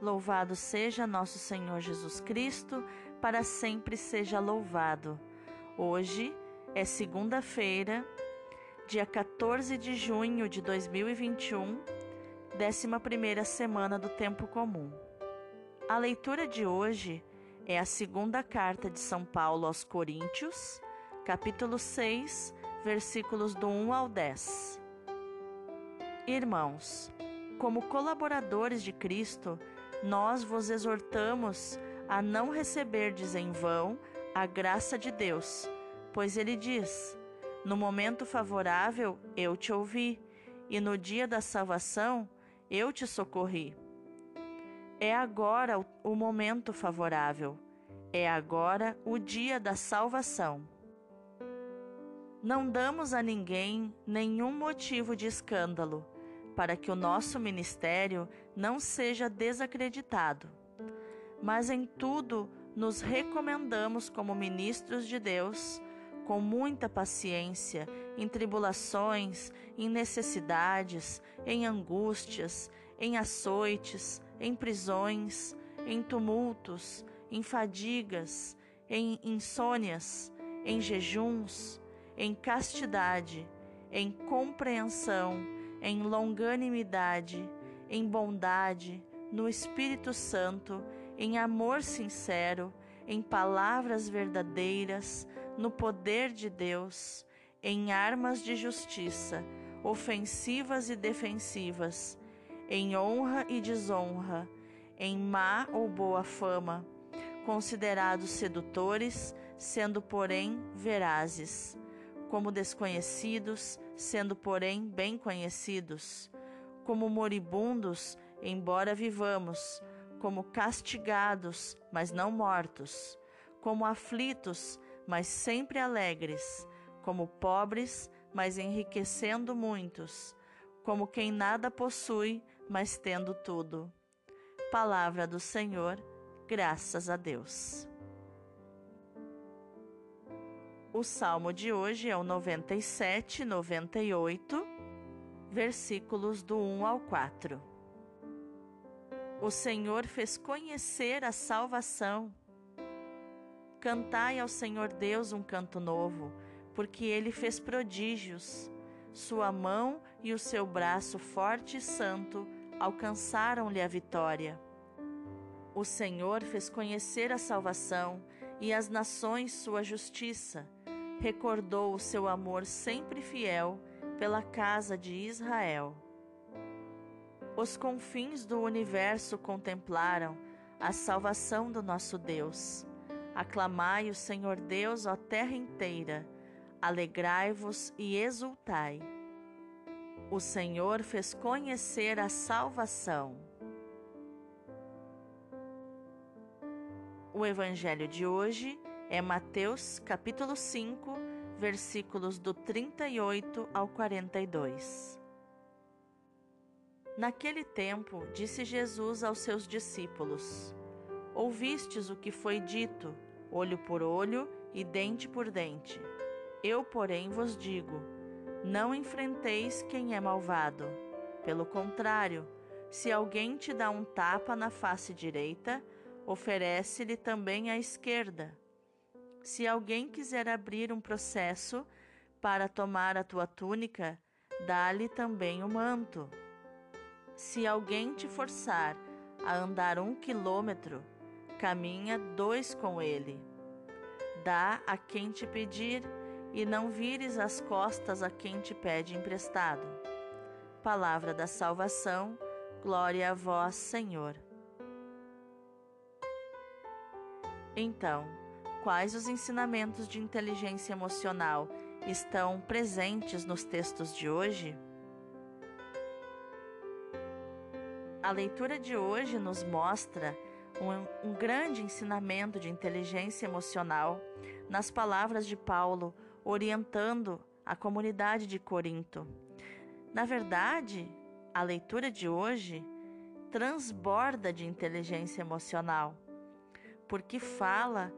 Louvado seja nosso Senhor Jesus Cristo, para sempre seja louvado. Hoje é segunda-feira, dia 14 de junho de 2021, 11 semana do Tempo Comum. A leitura de hoje é a segunda carta de São Paulo aos Coríntios, capítulo 6, versículos do 1 ao 10. Irmãos, como colaboradores de Cristo, nós vos exortamos a não receberdes em vão a graça de Deus, pois ele diz: No momento favorável eu te ouvi, e no dia da salvação eu te socorri. É agora o momento favorável, é agora o dia da salvação. Não damos a ninguém nenhum motivo de escândalo para que o nosso ministério não seja desacreditado. Mas em tudo nos recomendamos como ministros de Deus, com muita paciência, em tribulações, em necessidades, em angústias, em açoites, em prisões, em tumultos, em fadigas, em insônias, em jejuns, em castidade, em compreensão em longanimidade, em bondade, no Espírito Santo, em amor sincero, em palavras verdadeiras, no poder de Deus, em armas de justiça, ofensivas e defensivas, em honra e desonra, em má ou boa fama, considerados sedutores, sendo porém verazes como desconhecidos, sendo porém bem conhecidos, como moribundos, embora vivamos, como castigados, mas não mortos, como aflitos, mas sempre alegres, como pobres, mas enriquecendo muitos, como quem nada possui, mas tendo tudo. Palavra do Senhor, graças a Deus. O salmo de hoje é o 97, 98, versículos do 1 ao 4. O Senhor fez conhecer a salvação. Cantai ao Senhor Deus um canto novo, porque ele fez prodígios. Sua mão e o seu braço forte e santo alcançaram-lhe a vitória. O Senhor fez conhecer a salvação e as nações sua justiça recordou o seu amor sempre fiel pela casa de Israel. Os confins do universo contemplaram a salvação do nosso Deus. Aclamai o Senhor Deus, ó terra inteira, alegrai-vos e exultai. O Senhor fez conhecer a salvação. O Evangelho de hoje é Mateus capítulo 5, versículos do 38 ao 42. Naquele tempo, disse Jesus aos seus discípulos: Ouvistes o que foi dito, olho por olho e dente por dente. Eu, porém, vos digo: não enfrenteis quem é malvado. Pelo contrário, se alguém te dá um tapa na face direita, oferece-lhe também a esquerda. Se alguém quiser abrir um processo para tomar a tua túnica, dá-lhe também o manto. Se alguém te forçar a andar um quilômetro, caminha dois com ele. Dá a quem te pedir e não vires as costas a quem te pede emprestado. Palavra da salvação, glória a vós, Senhor. Então, quais os ensinamentos de inteligência emocional estão presentes nos textos de hoje? A leitura de hoje nos mostra um, um, grande ensinamento de inteligência emocional nas palavras de Paulo orientando a comunidade de Corinto. Na verdade, a leitura de hoje transborda de inteligência emocional, porque fala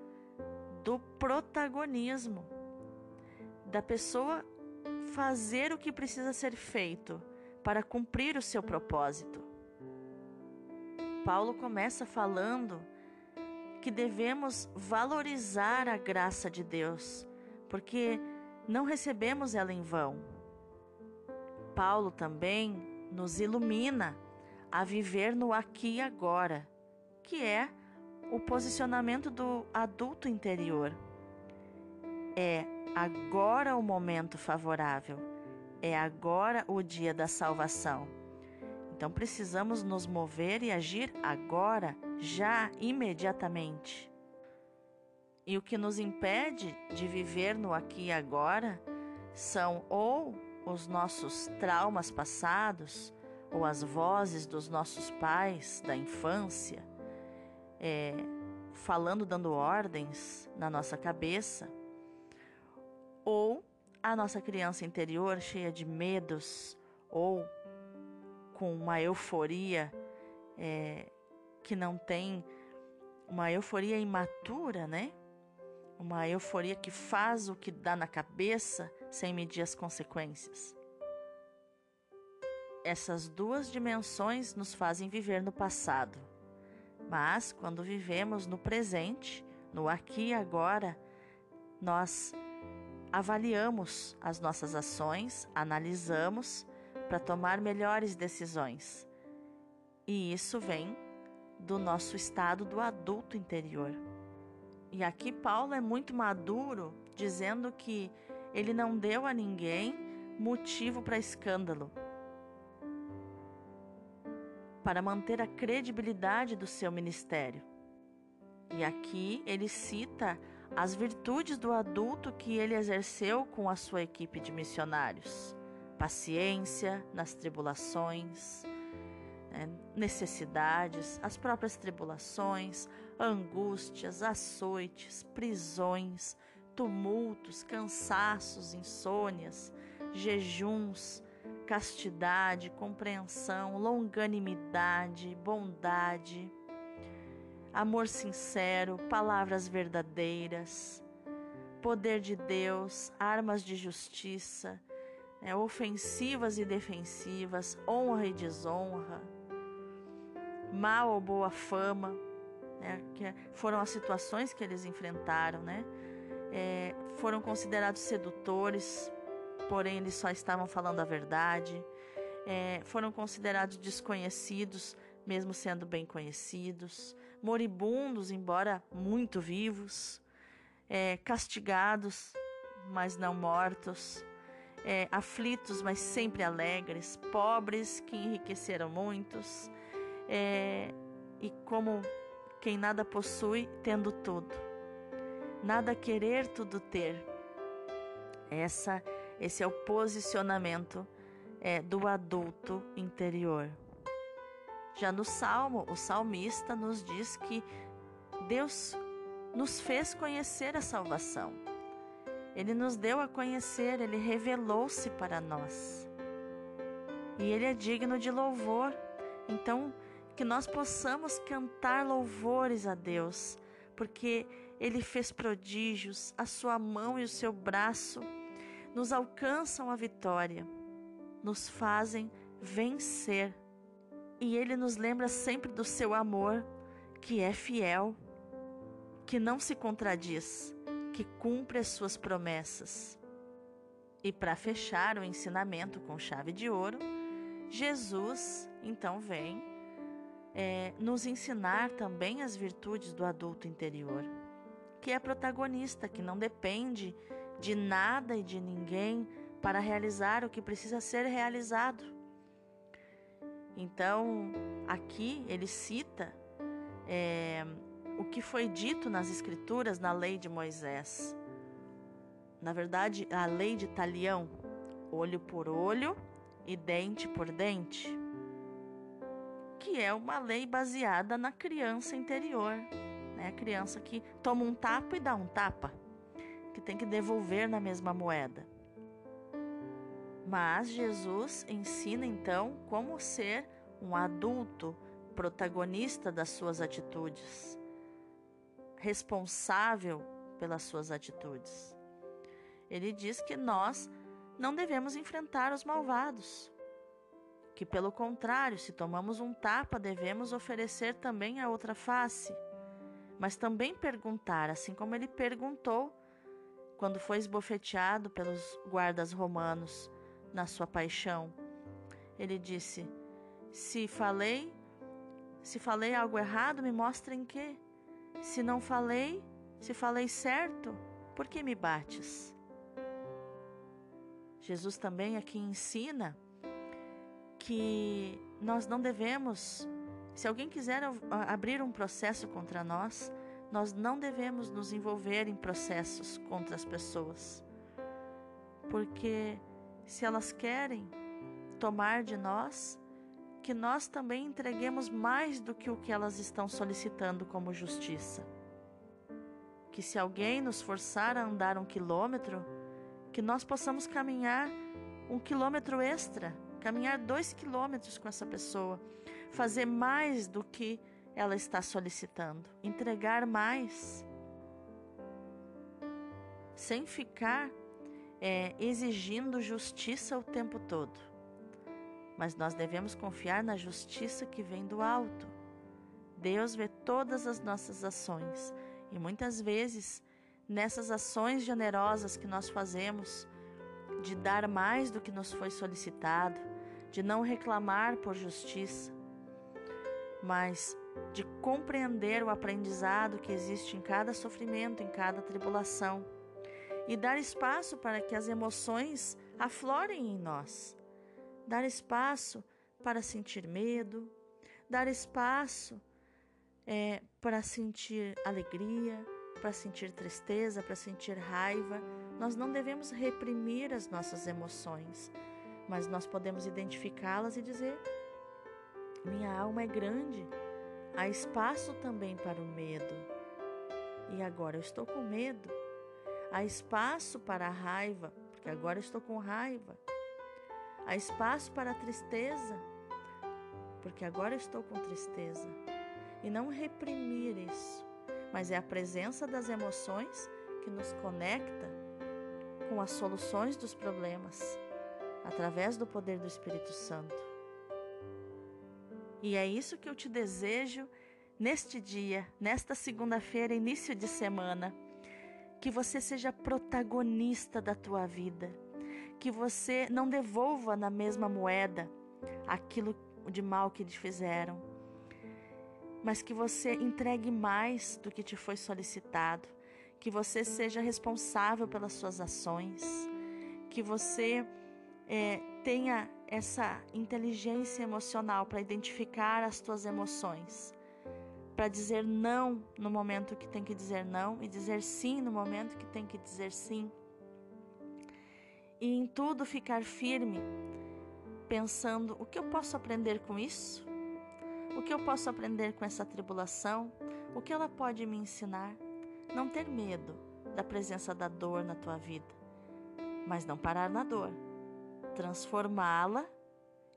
do protagonismo, da pessoa fazer o que precisa ser feito para cumprir o seu propósito. Paulo começa falando que devemos valorizar a graça de Deus, porque não recebemos ela em vão. Paulo também nos ilumina a viver no aqui e agora, que é o posicionamento do adulto interior. É agora o momento favorável, é agora o dia da salvação. Então precisamos nos mover e agir agora, já, imediatamente. E o que nos impede de viver no aqui e agora são ou os nossos traumas passados, ou as vozes dos nossos pais da infância, é, falando, dando ordens na nossa cabeça, ou a nossa criança interior cheia de medos, ou com uma euforia é, que não tem uma euforia imatura, né? Uma euforia que faz o que dá na cabeça sem medir as consequências. Essas duas dimensões nos fazem viver no passado. Mas quando vivemos no presente, no aqui e agora, nós avaliamos as nossas ações, analisamos para tomar melhores decisões. E isso vem do nosso estado do adulto interior. E aqui Paulo é muito maduro, dizendo que ele não deu a ninguém motivo para escândalo. Para manter a credibilidade do seu ministério. E aqui ele cita as virtudes do adulto que ele exerceu com a sua equipe de missionários: paciência nas tribulações, né, necessidades, as próprias tribulações, angústias, açoites, prisões, tumultos, cansaços, insônias, jejuns, castidade, compreensão, longanimidade, bondade, amor sincero, palavras verdadeiras, poder de Deus, armas de justiça, né, ofensivas e defensivas, honra e desonra, mal ou boa fama, né, que foram as situações que eles enfrentaram, né? é, foram considerados sedutores, porém eles só estavam falando a verdade. É, foram considerados desconhecidos, mesmo sendo bem conhecidos. Moribundos, embora muito vivos. É, castigados, mas não mortos. É, aflitos, mas sempre alegres. Pobres que enriqueceram muitos. É, e como quem nada possui, tendo tudo nada querer, tudo ter. Essa, esse é o posicionamento é, do adulto interior. Já no Salmo, o salmista nos diz que Deus nos fez conhecer a salvação. Ele nos deu a conhecer, ele revelou-se para nós. E ele é digno de louvor. Então, que nós possamos cantar louvores a Deus, porque ele fez prodígios, a sua mão e o seu braço nos alcançam a vitória, nos fazem vencer. E ele nos lembra sempre do seu amor, que é fiel, que não se contradiz, que cumpre as suas promessas. E para fechar o ensinamento com chave de ouro, Jesus então vem é, nos ensinar também as virtudes do adulto interior que é protagonista, que não depende de nada e de ninguém para realizar o que precisa ser realizado. Então, aqui ele cita é, o que foi dito nas Escrituras, na lei de Moisés. Na verdade, a lei de Talião: olho por olho e dente por dente, que é uma lei baseada na criança interior né? A criança que toma um tapa e dá um tapa, que tem que devolver na mesma moeda. Mas Jesus ensina então como ser um adulto protagonista das suas atitudes, responsável pelas suas atitudes. Ele diz que nós não devemos enfrentar os malvados, que, pelo contrário, se tomamos um tapa, devemos oferecer também a outra face. Mas também perguntar, assim como ele perguntou quando foi esbofeteado pelos guardas romanos na sua paixão. Ele disse: Se falei, se falei algo errado, me mostrem que. Se não falei, se falei certo, por que me bates? Jesus também aqui ensina que nós não devemos, se alguém quiser abrir um processo contra nós, nós não devemos nos envolver em processos contra as pessoas. Porque se elas querem tomar de nós, que nós também entreguemos mais do que o que elas estão solicitando como justiça. Que se alguém nos forçar a andar um quilômetro, que nós possamos caminhar um quilômetro extra, caminhar dois quilômetros com essa pessoa, fazer mais do que ela está solicitando, entregar mais, sem ficar é, exigindo justiça o tempo todo. Mas nós devemos confiar na justiça que vem do alto. Deus vê todas as nossas ações e muitas vezes nessas ações generosas que nós fazemos, de dar mais do que nos foi solicitado, de não reclamar por justiça, mas de compreender o aprendizado que existe em cada sofrimento, em cada tribulação, e dar espaço para que as emoções aflorem em nós, dar espaço para sentir medo, dar espaço é, para sentir alegria, para sentir tristeza, para sentir raiva. Nós não devemos reprimir as nossas emoções, mas nós podemos identificá-las e dizer: minha alma é grande, há espaço também para o medo. E agora eu estou com medo. Há espaço para a raiva, porque agora eu estou com raiva. Há espaço para a tristeza, porque agora eu estou com tristeza. E não reprimir isso mas é a presença das emoções que nos conecta com as soluções dos problemas através do poder do Espírito Santo. E é isso que eu te desejo neste dia, nesta segunda-feira, início de semana, que você seja protagonista da tua vida, que você não devolva na mesma moeda aquilo de mal que te fizeram, mas que você entregue mais do que te foi solicitado, que você seja responsável pelas suas ações, que você é, tenha essa inteligência emocional para identificar as tuas emoções, para dizer não no momento que tem que dizer não e dizer sim no momento que tem que dizer sim. E em tudo ficar firme, pensando: o que eu posso aprender com isso? O que eu posso aprender com essa tribulação? O que ela pode me ensinar? Não ter medo da presença da dor na tua vida, mas não parar na dor, transformá-la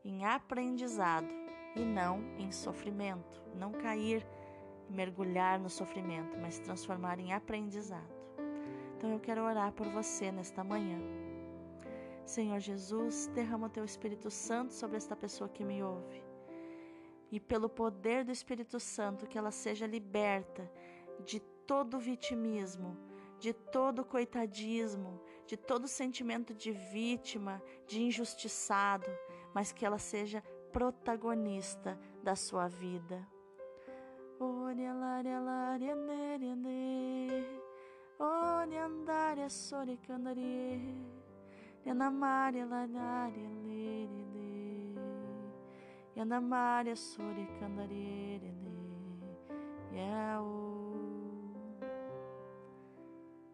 em aprendizado e não em sofrimento, não cair e mergulhar no sofrimento, mas transformar em aprendizado. Então eu quero orar por você nesta manhã. Senhor Jesus, derrama o teu Espírito Santo sobre esta pessoa que me ouve e pelo poder do Espírito Santo que ela seja liberta de todo vitimismo, de todo coitadismo, de todo sentimento de vítima, de injustiçado, mas que ela seja protagonista da sua vida.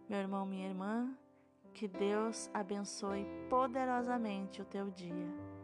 Meu irmão, minha irmã, que Deus abençoe poderosamente o teu dia.